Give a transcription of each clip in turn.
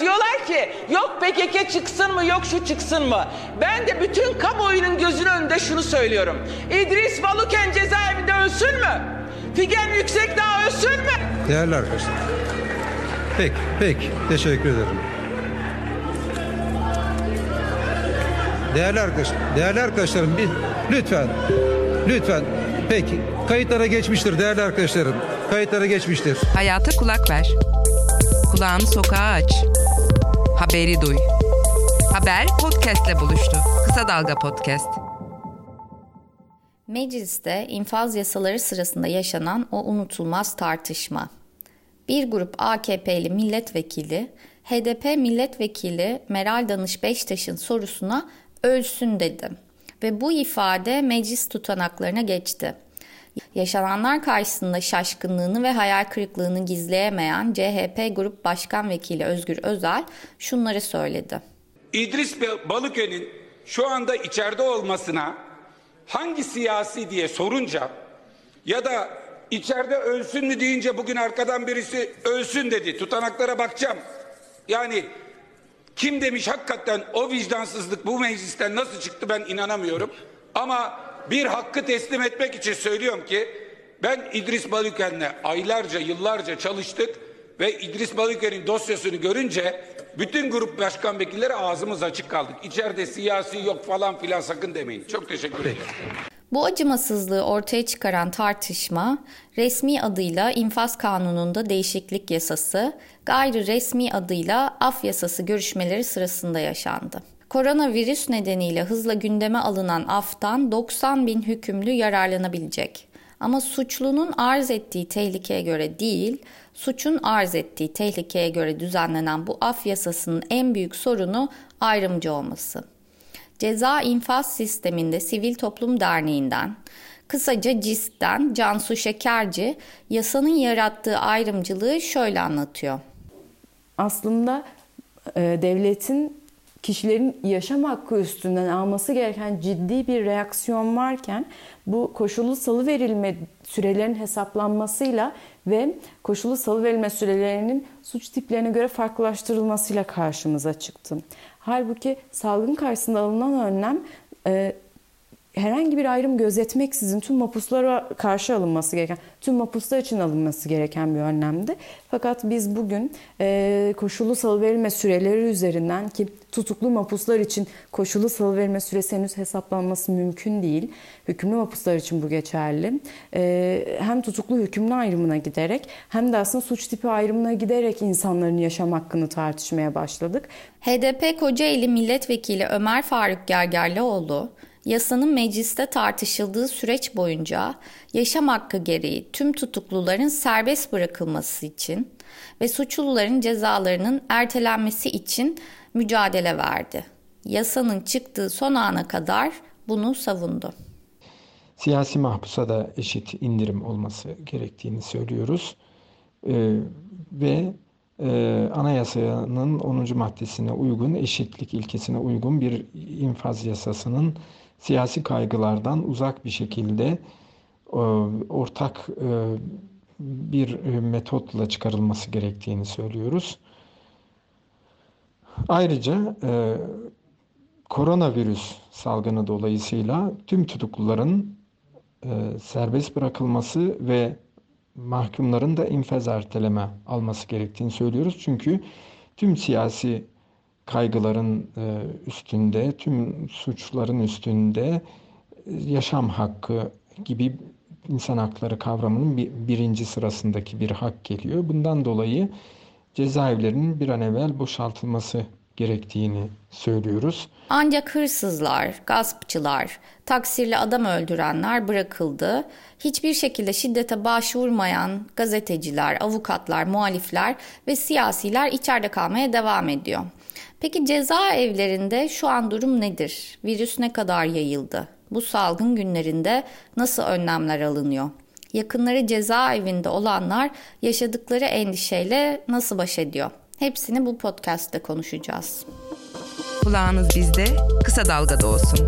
Diyorlar ki yok PKK çıksın mı yok şu çıksın mı? Ben de bütün kamuoyunun gözünün önünde şunu söylüyorum. İdris Baluken cezaevinde ölsün mü? Figen Yüksekdağ ölsün mü? Değerli arkadaşlar. Peki, peki. Teşekkür ederim. Değerli arkadaşlar, değerli arkadaşlarım bir lütfen, lütfen. Peki, kayıtlara geçmiştir değerli arkadaşlarım. Kayıtlara geçmiştir. Hayata kulak ver. Kulağını sokağa aç. Haberi duy. Haber podcastle buluştu. Kısa Dalga Podcast. Mecliste infaz yasaları sırasında yaşanan o unutulmaz tartışma. Bir grup AKP'li milletvekili, HDP milletvekili Meral Danış Beştaş'ın sorusuna ölsün dedi ve bu ifade meclis tutanaklarına geçti. Yaşananlar karşısında şaşkınlığını ve hayal kırıklığını gizleyemeyen CHP Grup Başkan Vekili Özgür Özel şunları söyledi. İdris Balıkön'ün şu anda içeride olmasına hangi siyasi diye sorunca ya da içeride ölsün mü deyince bugün arkadan birisi ölsün dedi. Tutanaklara bakacağım. Yani kim demiş hakikaten o vicdansızlık bu meclisten nasıl çıktı ben inanamıyorum. Ama bir hakkı teslim etmek için söylüyorum ki ben İdris Balıken'le aylarca yıllarca çalıştık ve İdris Balıken'in dosyasını görünce bütün grup başkan vekilleri ağzımız açık kaldık. İçeride siyasi yok falan filan sakın demeyin. Çok teşekkür ederim. Bu acımasızlığı ortaya çıkaran tartışma resmi adıyla infaz kanununda değişiklik yasası, gayri resmi adıyla af yasası görüşmeleri sırasında yaşandı. Koronavirüs nedeniyle hızla gündeme alınan aftan 90 bin hükümlü yararlanabilecek. Ama suçlunun arz ettiği tehlikeye göre değil, suçun arz ettiği tehlikeye göre düzenlenen bu af yasasının en büyük sorunu ayrımcı olması. Ceza İnfaz Sisteminde Sivil Toplum Derneği'nden, kısaca CİSK'ten Cansu Şekerci yasanın yarattığı ayrımcılığı şöyle anlatıyor. Aslında e, devletin kişilerin yaşam hakkı üstünden alması gereken ciddi bir reaksiyon varken bu koşullu salı verilme sürelerin hesaplanmasıyla ve koşullu salı verilme sürelerinin suç tiplerine göre farklılaştırılmasıyla karşımıza çıktı. Halbuki salgın karşısında alınan önlem e, herhangi bir ayrım gözetmeksizin tüm mapuslara karşı alınması gereken, tüm mapuslar için alınması gereken bir önlemdi. Fakat biz bugün e, koşullu salıverilme süreleri üzerinden ki tutuklu mapuslar için koşullu salıverilme süresi henüz hesaplanması mümkün değil. Hükümlü mapuslar için bu geçerli. E, hem tutuklu hükümlü ayrımına giderek hem de aslında suç tipi ayrımına giderek insanların yaşam hakkını tartışmaya başladık. HDP Kocaeli Milletvekili Ömer Faruk Gergerlioğlu, yasanın mecliste tartışıldığı süreç boyunca yaşam hakkı gereği tüm tutukluların serbest bırakılması için ve suçluların cezalarının ertelenmesi için mücadele verdi. Yasanın çıktığı son ana kadar bunu savundu. Siyasi mahpusa da eşit indirim olması gerektiğini söylüyoruz. Ee, ve e, anayasanın 10. maddesine uygun, eşitlik ilkesine uygun bir infaz yasasının siyasi kaygılardan uzak bir şekilde e, ortak e, bir metotla çıkarılması gerektiğini söylüyoruz. Ayrıca e, koronavirüs salgını dolayısıyla tüm tutukluların serbest bırakılması ve mahkumların da infaz erteleme alması gerektiğini söylüyoruz. Çünkü tüm siyasi kaygıların e, üstünde, tüm suçların üstünde e, yaşam hakkı gibi insan hakları kavramının birinci sırasındaki bir hak geliyor. Bundan dolayı cezaevlerinin bir an evvel boşaltılması gerektiğini söylüyoruz. Ancak hırsızlar, gaspçılar, taksirli adam öldürenler bırakıldı. Hiçbir şekilde şiddete başvurmayan gazeteciler, avukatlar, muhalifler ve siyasiler içeride kalmaya devam ediyor. Peki cezaevlerinde şu an durum nedir? Virüs ne kadar yayıldı? Bu salgın günlerinde nasıl önlemler alınıyor? Yakınları cezaevinde olanlar yaşadıkları endişeyle nasıl baş ediyor? Hepsini bu podcast'te konuşacağız. Kulağınız bizde, kısa dalgada olsun.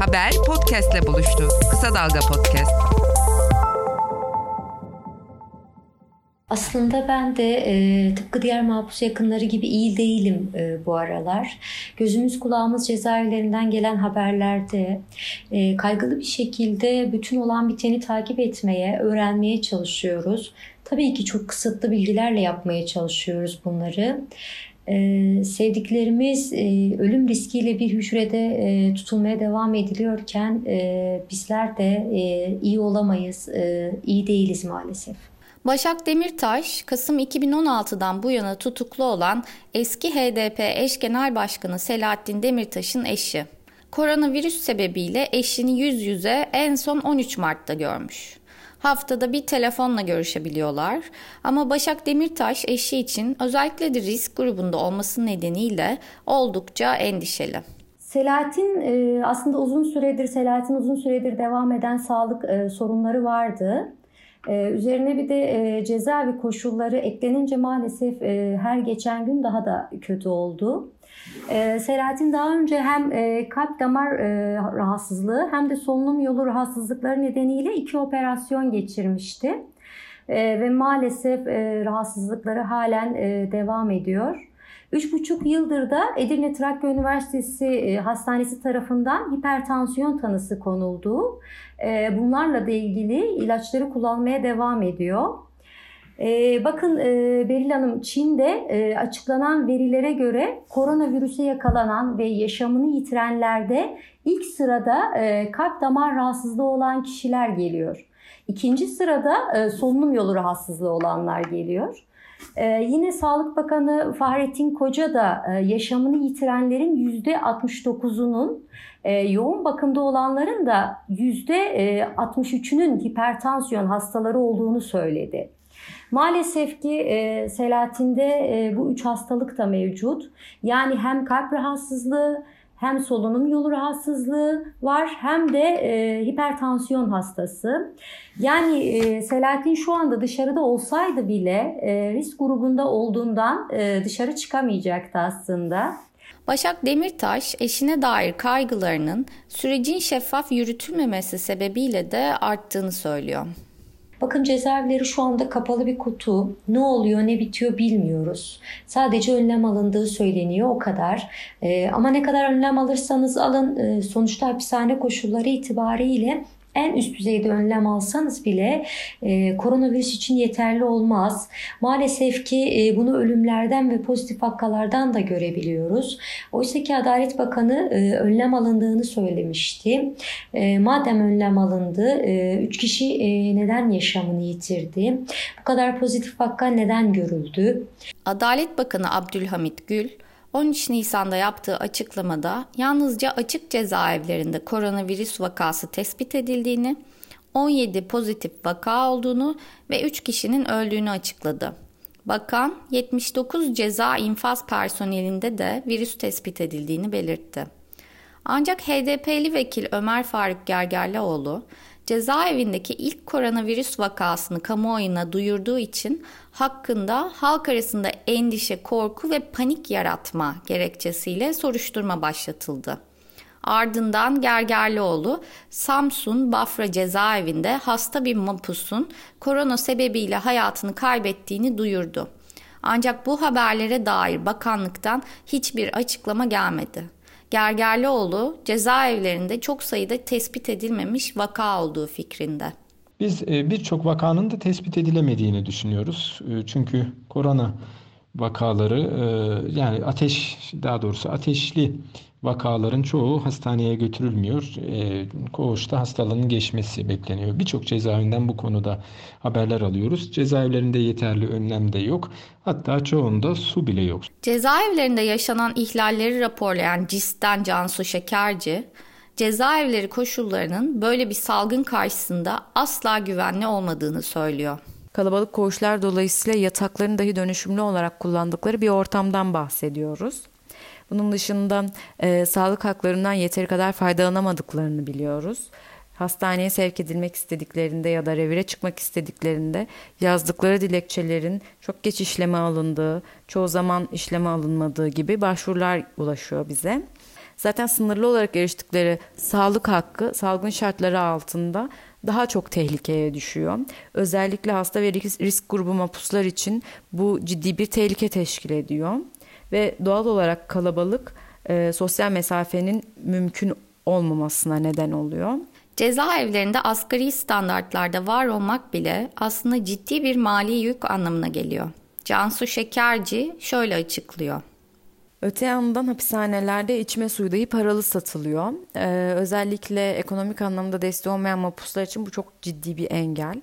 Haber podcast'le buluştu. Kısa Dalga Podcast. Aslında ben de e, tıpkı diğer mahpus yakınları gibi iyi değilim e, bu aralar. Gözümüz kulağımız cezaevlerinden gelen haberlerde e, kaygılı bir şekilde bütün olan biteni takip etmeye, öğrenmeye çalışıyoruz. Tabii ki çok kısıtlı bilgilerle yapmaya çalışıyoruz bunları. Ee, sevdiklerimiz e, ölüm riskiyle bir hücrede e, tutulmaya devam ediliyorken e, bizler de e, iyi olamayız, e, iyi değiliz maalesef. Başak Demirtaş, Kasım 2016'dan bu yana tutuklu olan eski HDP eş genel başkanı Selahattin Demirtaş'ın eşi. Koronavirüs sebebiyle eşini yüz yüze en son 13 Mart'ta görmüş. Haftada bir telefonla görüşebiliyorlar ama Başak Demirtaş eşi için özellikle de risk grubunda olması nedeniyle oldukça endişeli. Selahattin e, aslında uzun süredir, Selahattin uzun süredir devam eden sağlık e, sorunları vardı. Ee, üzerine bir de e, cezaevi koşulları eklenince maalesef e, her geçen gün daha da kötü oldu. E, Selahattin daha önce hem e, kalp damar e, rahatsızlığı hem de solunum yolu rahatsızlıkları nedeniyle iki operasyon geçirmişti. E, ve maalesef e, rahatsızlıkları halen e, devam ediyor. Üç buçuk yıldır da Edirne Trakya Üniversitesi e, Hastanesi tarafından hipertansiyon tanısı konuldu. E, bunlarla da ilgili ilaçları kullanmaya devam ediyor. E, bakın Beril Hanım Çin'de açıklanan verilere göre koronavirüse yakalanan ve yaşamını yitirenlerde ilk sırada kalp damar rahatsızlığı olan kişiler geliyor. İkinci sırada solunum yolu rahatsızlığı olanlar geliyor. Ee, yine Sağlık Bakanı Fahrettin Koca da e, yaşamını yitirenlerin %69'unun e, yoğun bakımda olanların da %63'ünün hipertansiyon hastaları olduğunu söyledi. Maalesef ki e, Selahattin'de e, bu üç hastalık da mevcut. Yani hem kalp rahatsızlığı, hem solunum yolu rahatsızlığı var hem de e, hipertansiyon hastası. Yani e, Selahattin şu anda dışarıda olsaydı bile e, risk grubunda olduğundan e, dışarı çıkamayacaktı aslında. Başak Demirtaş eşine dair kaygılarının sürecin şeffaf yürütülmemesi sebebiyle de arttığını söylüyor. Bakın cezaevleri şu anda kapalı bir kutu. Ne oluyor ne bitiyor bilmiyoruz. Sadece önlem alındığı söyleniyor o kadar. Ee, ama ne kadar önlem alırsanız alın e, sonuçta hapishane koşulları itibariyle en üst düzeyde önlem alsanız bile e, koronavirüs için yeterli olmaz. Maalesef ki e, bunu ölümlerden ve pozitif vakalardan da görebiliyoruz. Oysa ki Adalet Bakanı e, önlem alındığını söylemişti. E, madem önlem alındı, 3 e, üç kişi e, neden yaşamını yitirdi? Bu kadar pozitif vaka neden görüldü? Adalet Bakanı Abdülhamit Gül, 13 Nisan'da yaptığı açıklamada yalnızca açık cezaevlerinde koronavirüs vakası tespit edildiğini, 17 pozitif vaka olduğunu ve 3 kişinin öldüğünü açıkladı. Bakan 79 ceza infaz personelinde de virüs tespit edildiğini belirtti. Ancak HDP'li vekil Ömer Faruk Gergerlioğlu cezaevindeki ilk koronavirüs vakasını kamuoyuna duyurduğu için hakkında halk arasında endişe, korku ve panik yaratma gerekçesiyle soruşturma başlatıldı. Ardından Gergerlioğlu Samsun Bafra cezaevinde hasta bir mapusun korona sebebiyle hayatını kaybettiğini duyurdu. Ancak bu haberlere dair bakanlıktan hiçbir açıklama gelmedi. Gergerlioğlu cezaevlerinde çok sayıda tespit edilmemiş vaka olduğu fikrinde. Biz e, birçok vakanın da tespit edilemediğini düşünüyoruz. E, çünkü korona vakaları e, yani ateş daha doğrusu ateşli vakaların çoğu hastaneye götürülmüyor. E, koğuşta hastalığın geçmesi bekleniyor. Birçok cezaevinden bu konuda haberler alıyoruz. Cezaevlerinde yeterli önlem de yok. Hatta çoğunda su bile yok. Cezaevlerinde yaşanan ihlalleri raporlayan CİS'ten Cansu Şekerci, cezaevleri koşullarının böyle bir salgın karşısında asla güvenli olmadığını söylüyor. Kalabalık koğuşlar dolayısıyla yatakların dahi dönüşümlü olarak kullandıkları bir ortamdan bahsediyoruz. Bunun dışında e, sağlık haklarından yeteri kadar faydalanamadıklarını biliyoruz. Hastaneye sevk edilmek istediklerinde ya da revire çıkmak istediklerinde yazdıkları dilekçelerin çok geç işleme alındığı, çoğu zaman işleme alınmadığı gibi başvurular ulaşıyor bize. Zaten sınırlı olarak eriştikleri sağlık hakkı salgın şartları altında daha çok tehlikeye düşüyor. Özellikle hasta ve risk grubu mapuslar için bu ciddi bir tehlike teşkil ediyor. Ve doğal olarak kalabalık e, sosyal mesafenin mümkün olmamasına neden oluyor. Cezaevlerinde asgari standartlarda var olmak bile aslında ciddi bir mali yük anlamına geliyor. Cansu Şekerci şöyle açıklıyor. Öte yandan hapishanelerde içme suyu dahi paralı satılıyor. Ee, özellikle ekonomik anlamda desteği olmayan mapuslar için bu çok ciddi bir engel.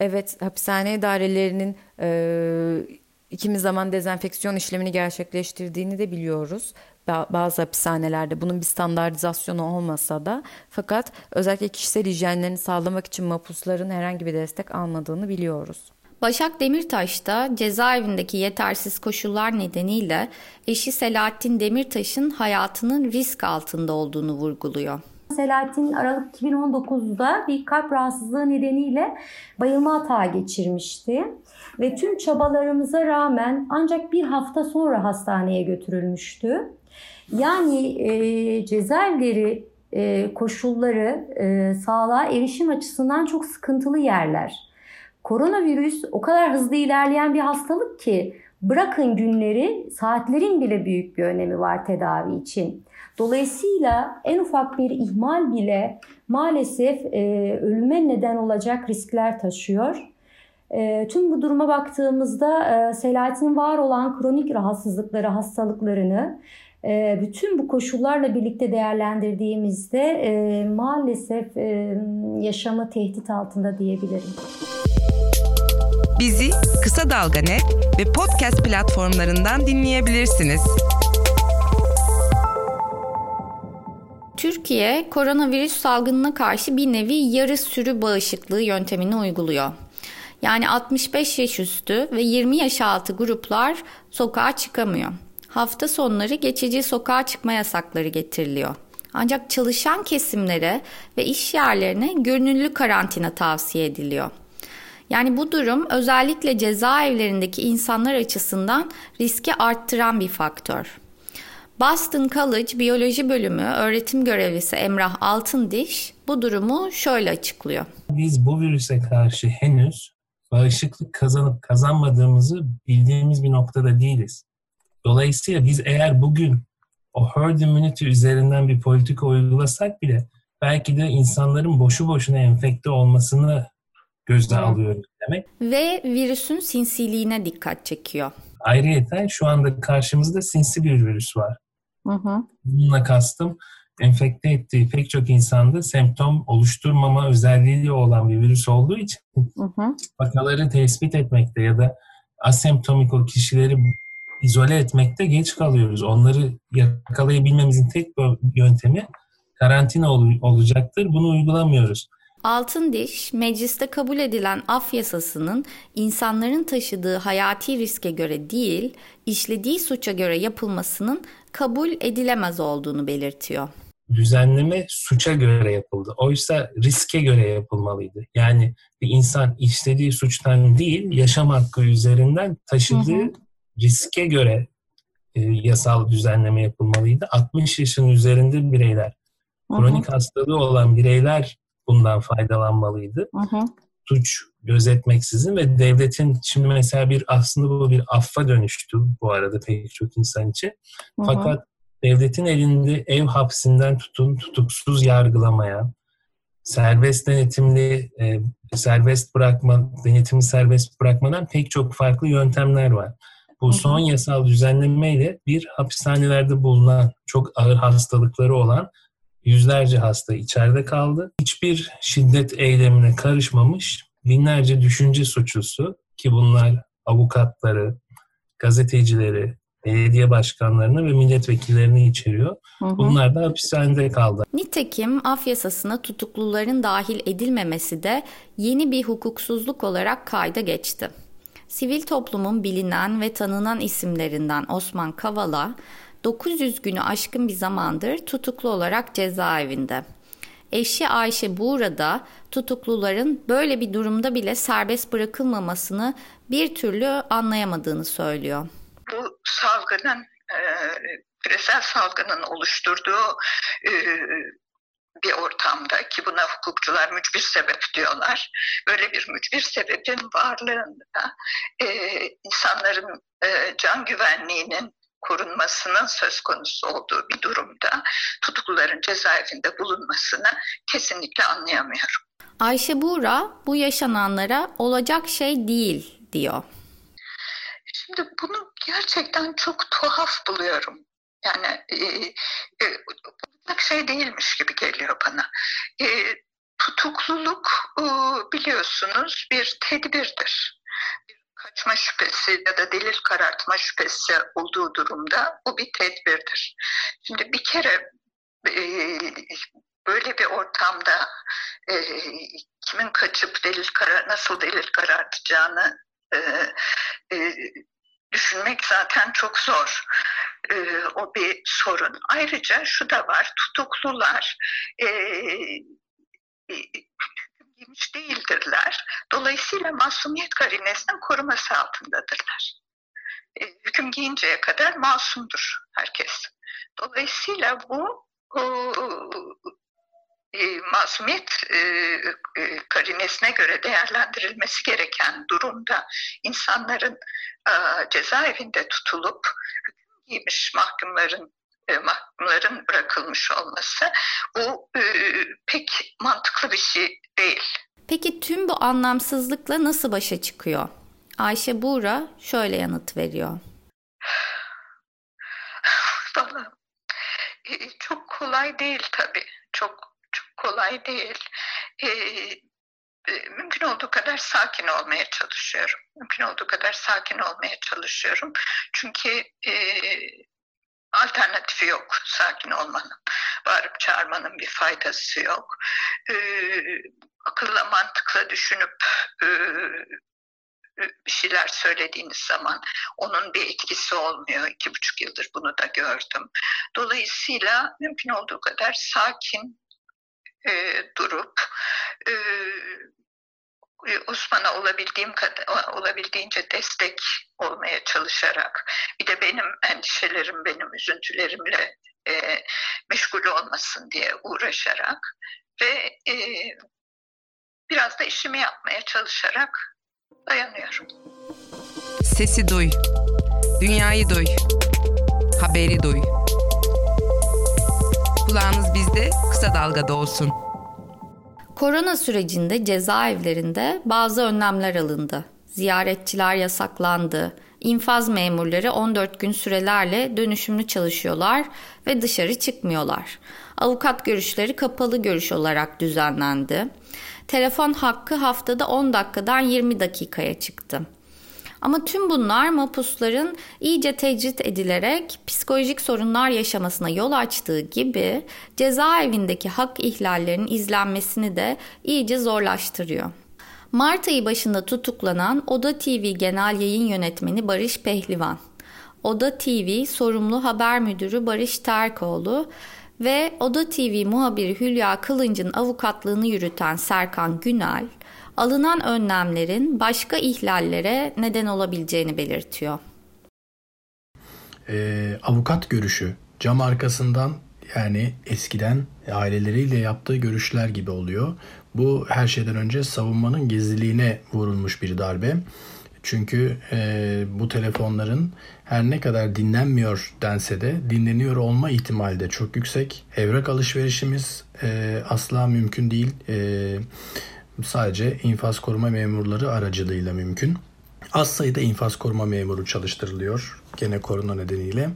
Evet hapishane idarelerinin e, ikimiz zaman dezenfeksiyon işlemini gerçekleştirdiğini de biliyoruz. Bazı hapishanelerde bunun bir standartizasyonu olmasa da fakat özellikle kişisel hijyenlerini sağlamak için mapusların herhangi bir destek almadığını biliyoruz. Başak Demirtaş da cezaevindeki yetersiz koşullar nedeniyle eşi Selahattin Demirtaş'ın hayatının risk altında olduğunu vurguluyor. Selahattin Aralık 2019'da bir kalp rahatsızlığı nedeniyle bayılma hata geçirmişti. Ve tüm çabalarımıza rağmen ancak bir hafta sonra hastaneye götürülmüştü. Yani e, cezaevleri e, koşulları e, sağlığa erişim açısından çok sıkıntılı yerler. Koronavirüs o kadar hızlı ilerleyen bir hastalık ki bırakın günleri, saatlerin bile büyük bir önemi var tedavi için. Dolayısıyla en ufak bir ihmal bile maalesef e, ölüme neden olacak riskler taşıyor. E, tüm bu duruma baktığımızda e, Selahattin'in var olan kronik rahatsızlıkları, hastalıklarını e, bütün bu koşullarla birlikte değerlendirdiğimizde e, maalesef e, yaşamı tehdit altında diyebilirim. Bizi Kısa Dalga Net ve podcast platformlarından dinleyebilirsiniz. Türkiye koronavirüs salgınına karşı bir nevi yarı sürü bağışıklığı yöntemini uyguluyor. Yani 65 yaş üstü ve 20 yaş altı gruplar sokağa çıkamıyor. Hafta sonları geçici sokağa çıkma yasakları getiriliyor. Ancak çalışan kesimlere ve iş yerlerine gönüllü karantina tavsiye ediliyor. Yani bu durum özellikle cezaevlerindeki insanlar açısından riski arttıran bir faktör. Boston College Biyoloji Bölümü öğretim görevlisi Emrah Altındiş bu durumu şöyle açıklıyor. Biz bu virüse karşı henüz bağışıklık kazanıp kazanmadığımızı bildiğimiz bir noktada değiliz. Dolayısıyla biz eğer bugün o herd immunity üzerinden bir politika uygulasak bile belki de insanların boşu boşuna enfekte olmasını göze evet. alıyoruz demek. Ve virüsün sinsiliğine dikkat çekiyor. Ayrıca şu anda karşımızda sinsi bir virüs var. Hı hı. Bununla kastım enfekte ettiği pek çok insanda semptom oluşturmama özelliği olan bir virüs olduğu için hı hı. vakaları tespit etmekte ya da asemptomik o kişileri izole etmekte geç kalıyoruz. Onları yakalayabilmemizin tek yöntemi karantina ol- olacaktır. Bunu uygulamıyoruz. Altın Diş, mecliste kabul edilen af yasasının insanların taşıdığı hayati riske göre değil, işlediği suça göre yapılmasının kabul edilemez olduğunu belirtiyor. Düzenleme suça göre yapıldı. Oysa riske göre yapılmalıydı. Yani bir insan işlediği suçtan değil, yaşam hakkı üzerinden taşıdığı hı hı. riske göre e, yasal düzenleme yapılmalıydı. 60 yaşın üzerinde bireyler, kronik hastalığı olan bireyler bundan faydalanmalıydı. Hı hı. Suç gözetmeksizin ve devletin şimdi mesela bir aslında bu bir affa dönüştü bu arada pek çok insan için. Hı hı. Fakat devletin elinde ev hapsinden tutun tutuksuz yargılamaya, serbest denetimli e, serbest bırakma denetimi serbest bırakmadan pek çok farklı yöntemler var. Bu son yasal düzenlemeyle bir hapishanelerde bulunan çok ağır hastalıkları olan yüzlerce hasta içeride kaldı. Hiçbir şiddet eylemine karışmamış binlerce düşünce suçlusu ki bunlar avukatları, gazetecileri, belediye başkanlarını ve milletvekillerini içeriyor. Hı hı. Bunlar da hapishanede kaldı. Nitekim af yasasına tutukluların dahil edilmemesi de yeni bir hukuksuzluk olarak kayda geçti. Sivil toplumun bilinen ve tanınan isimlerinden Osman Kavala, 900 günü aşkın bir zamandır tutuklu olarak cezaevinde. Eşi Ayşe Buğra tutukluların böyle bir durumda bile serbest bırakılmamasını bir türlü anlayamadığını söylüyor. Bu salgının e, küresel salgının oluşturduğu e, bir ortamda ki buna hukukçular mücbir sebep diyorlar. Böyle bir mücbir sebebin varlığında e, insanların e, can güvenliğinin korunmasının söz konusu olduğu bir durumda tutukluların cezaevinde bulunmasını kesinlikle anlayamıyorum. Ayşe Buğra bu yaşananlara olacak şey değil diyor. Şimdi bunu gerçekten çok tuhaf buluyorum. Yani e, e, olacak şey değilmiş gibi geliyor bana. E, tutukluluk e, biliyorsunuz bir tedbirdir. Bir kaçma şüphesi ya da delil karartma şüphesi olduğu durumda bu bir tedbirdir. Şimdi bir kere e, böyle bir ortamda e, kimin kaçıp delil karar nasıl delil karartacağını e, e, düşünmek zaten çok zor. E, o bir sorun. Ayrıca şu da var, tutuklular e, e, giymiş değildirler. Dolayısıyla masumiyet karinesinin koruması altındadırlar. E, hüküm giyinceye kadar masumdur herkes. Dolayısıyla bu o, e, masumiyet e, e, karinesine göre değerlendirilmesi gereken durumda insanların e, cezaevinde tutulup hüküm giymiş mahkumların e, mahkumların bırakılmış olması bu e, pek mantıklı bir şey değil. Peki tüm bu anlamsızlıkla nasıl başa çıkıyor? Ayşe Buğra şöyle yanıt veriyor. Vallahi e, çok kolay değil tabii. Çok çok kolay değil. E, mümkün olduğu kadar sakin olmaya çalışıyorum. Mümkün olduğu kadar sakin olmaya çalışıyorum. Çünkü e, alternatifi yok sakin olmanın. Bağırıp çağırmanın bir faydası yok. E, akılla mantıkla düşünüp e, bir şeyler söylediğiniz zaman onun bir etkisi olmuyor. İki buçuk yıldır bunu da gördüm. Dolayısıyla mümkün olduğu kadar sakin e, durup e, Osman'a olabildiğim kadar olabildiğince destek olmaya çalışarak bir de benim endişelerim benim üzüntülerimle e, meşgul olmasın diye uğraşarak ve e, biraz da işimi yapmaya çalışarak dayanıyorum. Sesi duy. Dünyayı duy. Haberi duy. Kulağınız bizde kısa dalgada olsun. Korona sürecinde cezaevlerinde bazı önlemler alındı. Ziyaretçiler yasaklandı. İnfaz memurları 14 gün sürelerle dönüşümlü çalışıyorlar ve dışarı çıkmıyorlar. Avukat görüşleri kapalı görüş olarak düzenlendi. Telefon hakkı haftada 10 dakikadan 20 dakikaya çıktı. Ama tüm bunlar mapusların iyice tecrit edilerek psikolojik sorunlar yaşamasına yol açtığı gibi cezaevindeki hak ihlallerinin izlenmesini de iyice zorlaştırıyor. Mart ayı başında tutuklanan Oda TV Genel Yayın Yönetmeni Barış Pehlivan, Oda TV sorumlu haber müdürü Barış Terkoğlu ve Oda TV muhabiri Hülya Kılınç'ın avukatlığını yürüten Serkan Günal, alınan önlemlerin başka ihlallere neden olabileceğini belirtiyor. Ee, avukat görüşü cam arkasından yani eskiden aileleriyle yaptığı görüşler gibi oluyor. Bu her şeyden önce savunmanın gizliliğine vurulmuş bir darbe. Çünkü e, bu telefonların her ne kadar dinlenmiyor dense de dinleniyor olma ihtimali de çok yüksek. Evrak alışverişimiz e, asla mümkün değil. E, sadece infaz koruma memurları aracılığıyla mümkün. Az sayıda infaz koruma memuru çalıştırılıyor gene korona nedeniyle.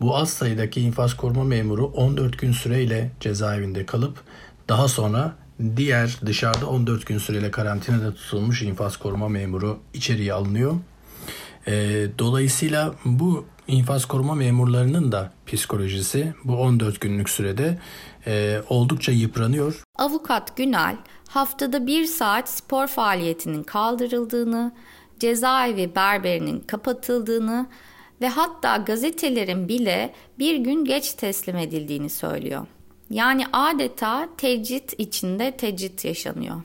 Bu az sayıdaki infaz koruma memuru 14 gün süreyle cezaevinde kalıp daha sonra diğer dışarıda 14 gün süreyle karantinada tutulmuş infaz koruma memuru içeriye alınıyor. E, dolayısıyla bu infaz koruma memurlarının da psikolojisi bu 14 günlük sürede e, oldukça yıpranıyor. Avukat Günal haftada bir saat spor faaliyetinin kaldırıldığını, cezaevi berberinin kapatıldığını ve hatta gazetelerin bile bir gün geç teslim edildiğini söylüyor. Yani adeta tecrit içinde tecrit yaşanıyor.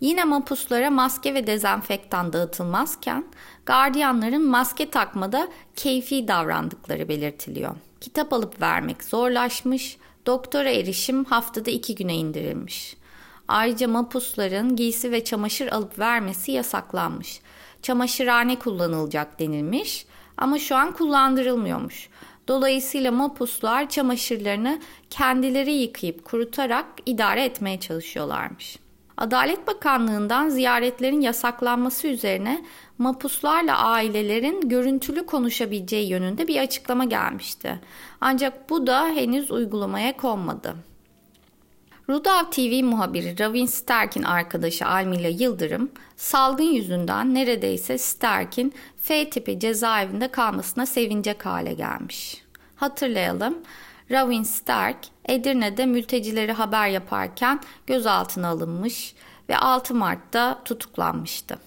Yine mapuslara maske ve dezenfektan dağıtılmazken gardiyanların maske takmada keyfi davrandıkları belirtiliyor. Kitap alıp vermek zorlaşmış, Doktora erişim haftada iki güne indirilmiş. Ayrıca mapusların giysi ve çamaşır alıp vermesi yasaklanmış. Çamaşırhane kullanılacak denilmiş ama şu an kullandırılmıyormuş. Dolayısıyla mapuslar çamaşırlarını kendileri yıkayıp kurutarak idare etmeye çalışıyorlarmış. Adalet Bakanlığı'ndan ziyaretlerin yasaklanması üzerine mapuslarla ailelerin görüntülü konuşabileceği yönünde bir açıklama gelmişti. Ancak bu da henüz uygulamaya konmadı. Rudav TV muhabiri Ravin Sterk'in arkadaşı Almila Yıldırım, salgın yüzünden neredeyse Sterk'in F tipi cezaevinde kalmasına sevinecek hale gelmiş. Hatırlayalım, Ravin Sterk, Edirne'de mültecileri haber yaparken gözaltına alınmış ve 6 Mart'ta tutuklanmıştı.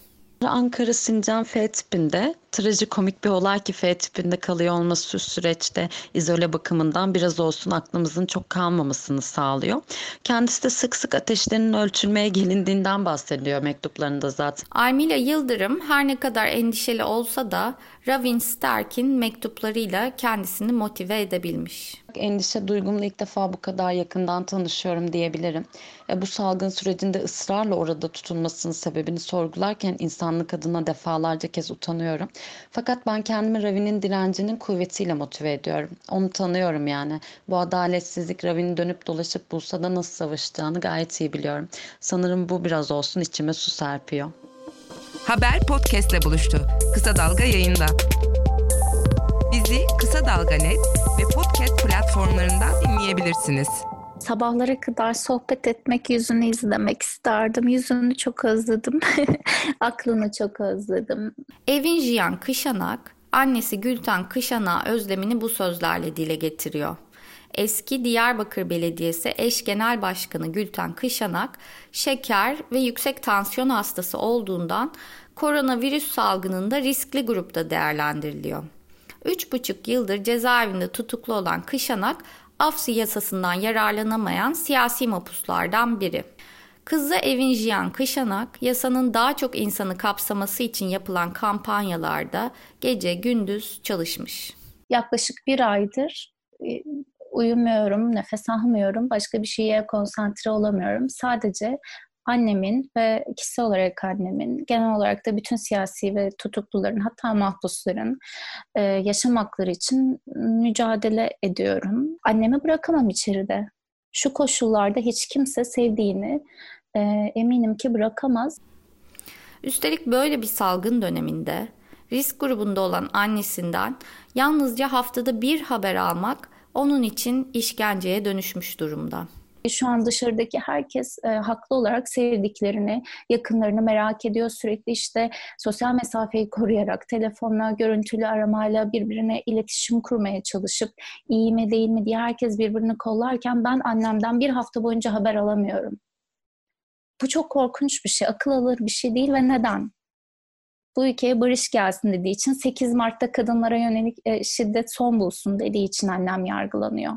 Ankara Sincan F tipinde trajikomik bir olay ki F tipinde kalıyor olması şu süreçte izole bakımından biraz olsun aklımızın çok kalmamasını sağlıyor. Kendisi de sık sık ateşlerinin ölçülmeye gelindiğinden bahsediyor mektuplarında zaten. Armila Yıldırım her ne kadar endişeli olsa da Ravin Stark'in mektuplarıyla kendisini motive edebilmiş. Endişe duygumla ilk defa bu kadar yakından tanışıyorum diyebilirim. E, bu salgın sürecinde ısrarla orada tutulmasının sebebini sorgularken insanlık adına defalarca kez utanıyorum. Fakat ben kendimi Ravi'nin direncinin kuvvetiyle motive ediyorum. Onu tanıyorum yani. Bu adaletsizlik Ravi'nin dönüp dolaşıp bulsa da nasıl savaşacağını gayet iyi biliyorum. Sanırım bu biraz olsun içime su serpiyor. Haber podcastle buluştu. Kısa Dalga yayında. Bizi Kısa Dalga Net ve podcast platformlarından dinleyebilirsiniz. Sabahlara kadar sohbet etmek, yüzünü izlemek isterdim. Yüzünü çok özledim. Aklını çok özledim. Evin Jiyan Kışanak, annesi Gülten Kışanak'a özlemini bu sözlerle dile getiriyor. Eski Diyarbakır Belediyesi eş genel başkanı Gülten Kışanak, şeker ve yüksek tansiyon hastası olduğundan koronavirüs salgınında riskli grupta değerlendiriliyor. 3,5 yıldır cezaevinde tutuklu olan Kışanak, af yasasından yararlanamayan siyasi mapuslardan biri. Kızı Evin Jiyan Kışanak, yasanın daha çok insanı kapsaması için yapılan kampanyalarda gece gündüz çalışmış. Yaklaşık bir aydır e, uyumuyorum, nefes almıyorum, başka bir şeye konsantre olamıyorum. Sadece annemin ve kişisel olarak annemin, genel olarak da bütün siyasi ve tutukluların hatta mahpusların e, yaşam hakları için mücadele ediyorum. Annemi bırakamam içeride. Şu koşullarda hiç kimse sevdiğini e, eminim ki bırakamaz. Üstelik böyle bir salgın döneminde risk grubunda olan annesinden yalnızca haftada bir haber almak onun için işkenceye dönüşmüş durumda. Şu an dışarıdaki herkes e, haklı olarak sevdiklerini, yakınlarını merak ediyor. Sürekli işte sosyal mesafeyi koruyarak, telefonla, görüntülü aramayla birbirine iletişim kurmaya çalışıp iyi mi değil mi diye herkes birbirini kollarken ben annemden bir hafta boyunca haber alamıyorum. Bu çok korkunç bir şey, akıl alır bir şey değil ve neden? bu ülkeye barış gelsin dediği için 8 Mart'ta kadınlara yönelik e, şiddet son bulsun dediği için annem yargılanıyor.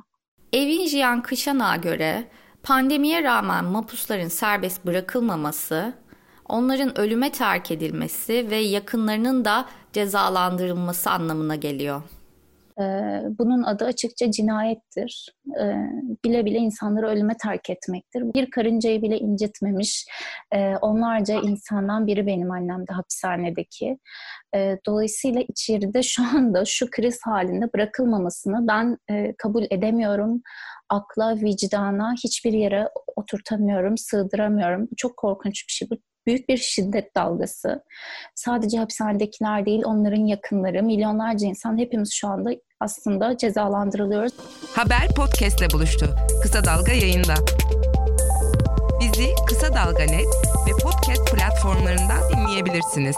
Evin Jiyan Kışanak'a göre pandemiye rağmen mapusların serbest bırakılmaması, onların ölüme terk edilmesi ve yakınlarının da cezalandırılması anlamına geliyor. Ee, bunun adı açıkça cinayettir. Ee, bile bile insanları ölüme terk etmektir. Bir karıncayı bile incitmemiş ee, onlarca insandan biri benim annem de hapishanedeki. Dolayısıyla içeride şu anda şu kriz halinde bırakılmamasını ben e, kabul edemiyorum. Akla, vicdana hiçbir yere oturtamıyorum, sığdıramıyorum. Çok korkunç bir şey. Bu büyük bir şiddet dalgası. Sadece hapishanedekiler değil, onların yakınları, milyonlarca insan hepimiz şu anda aslında cezalandırılıyoruz. Haber podcastle buluştu. Kısa Dalga yayında. Bizi Kısa Dalga Net ve podcast platformlarından dinleyebilirsiniz.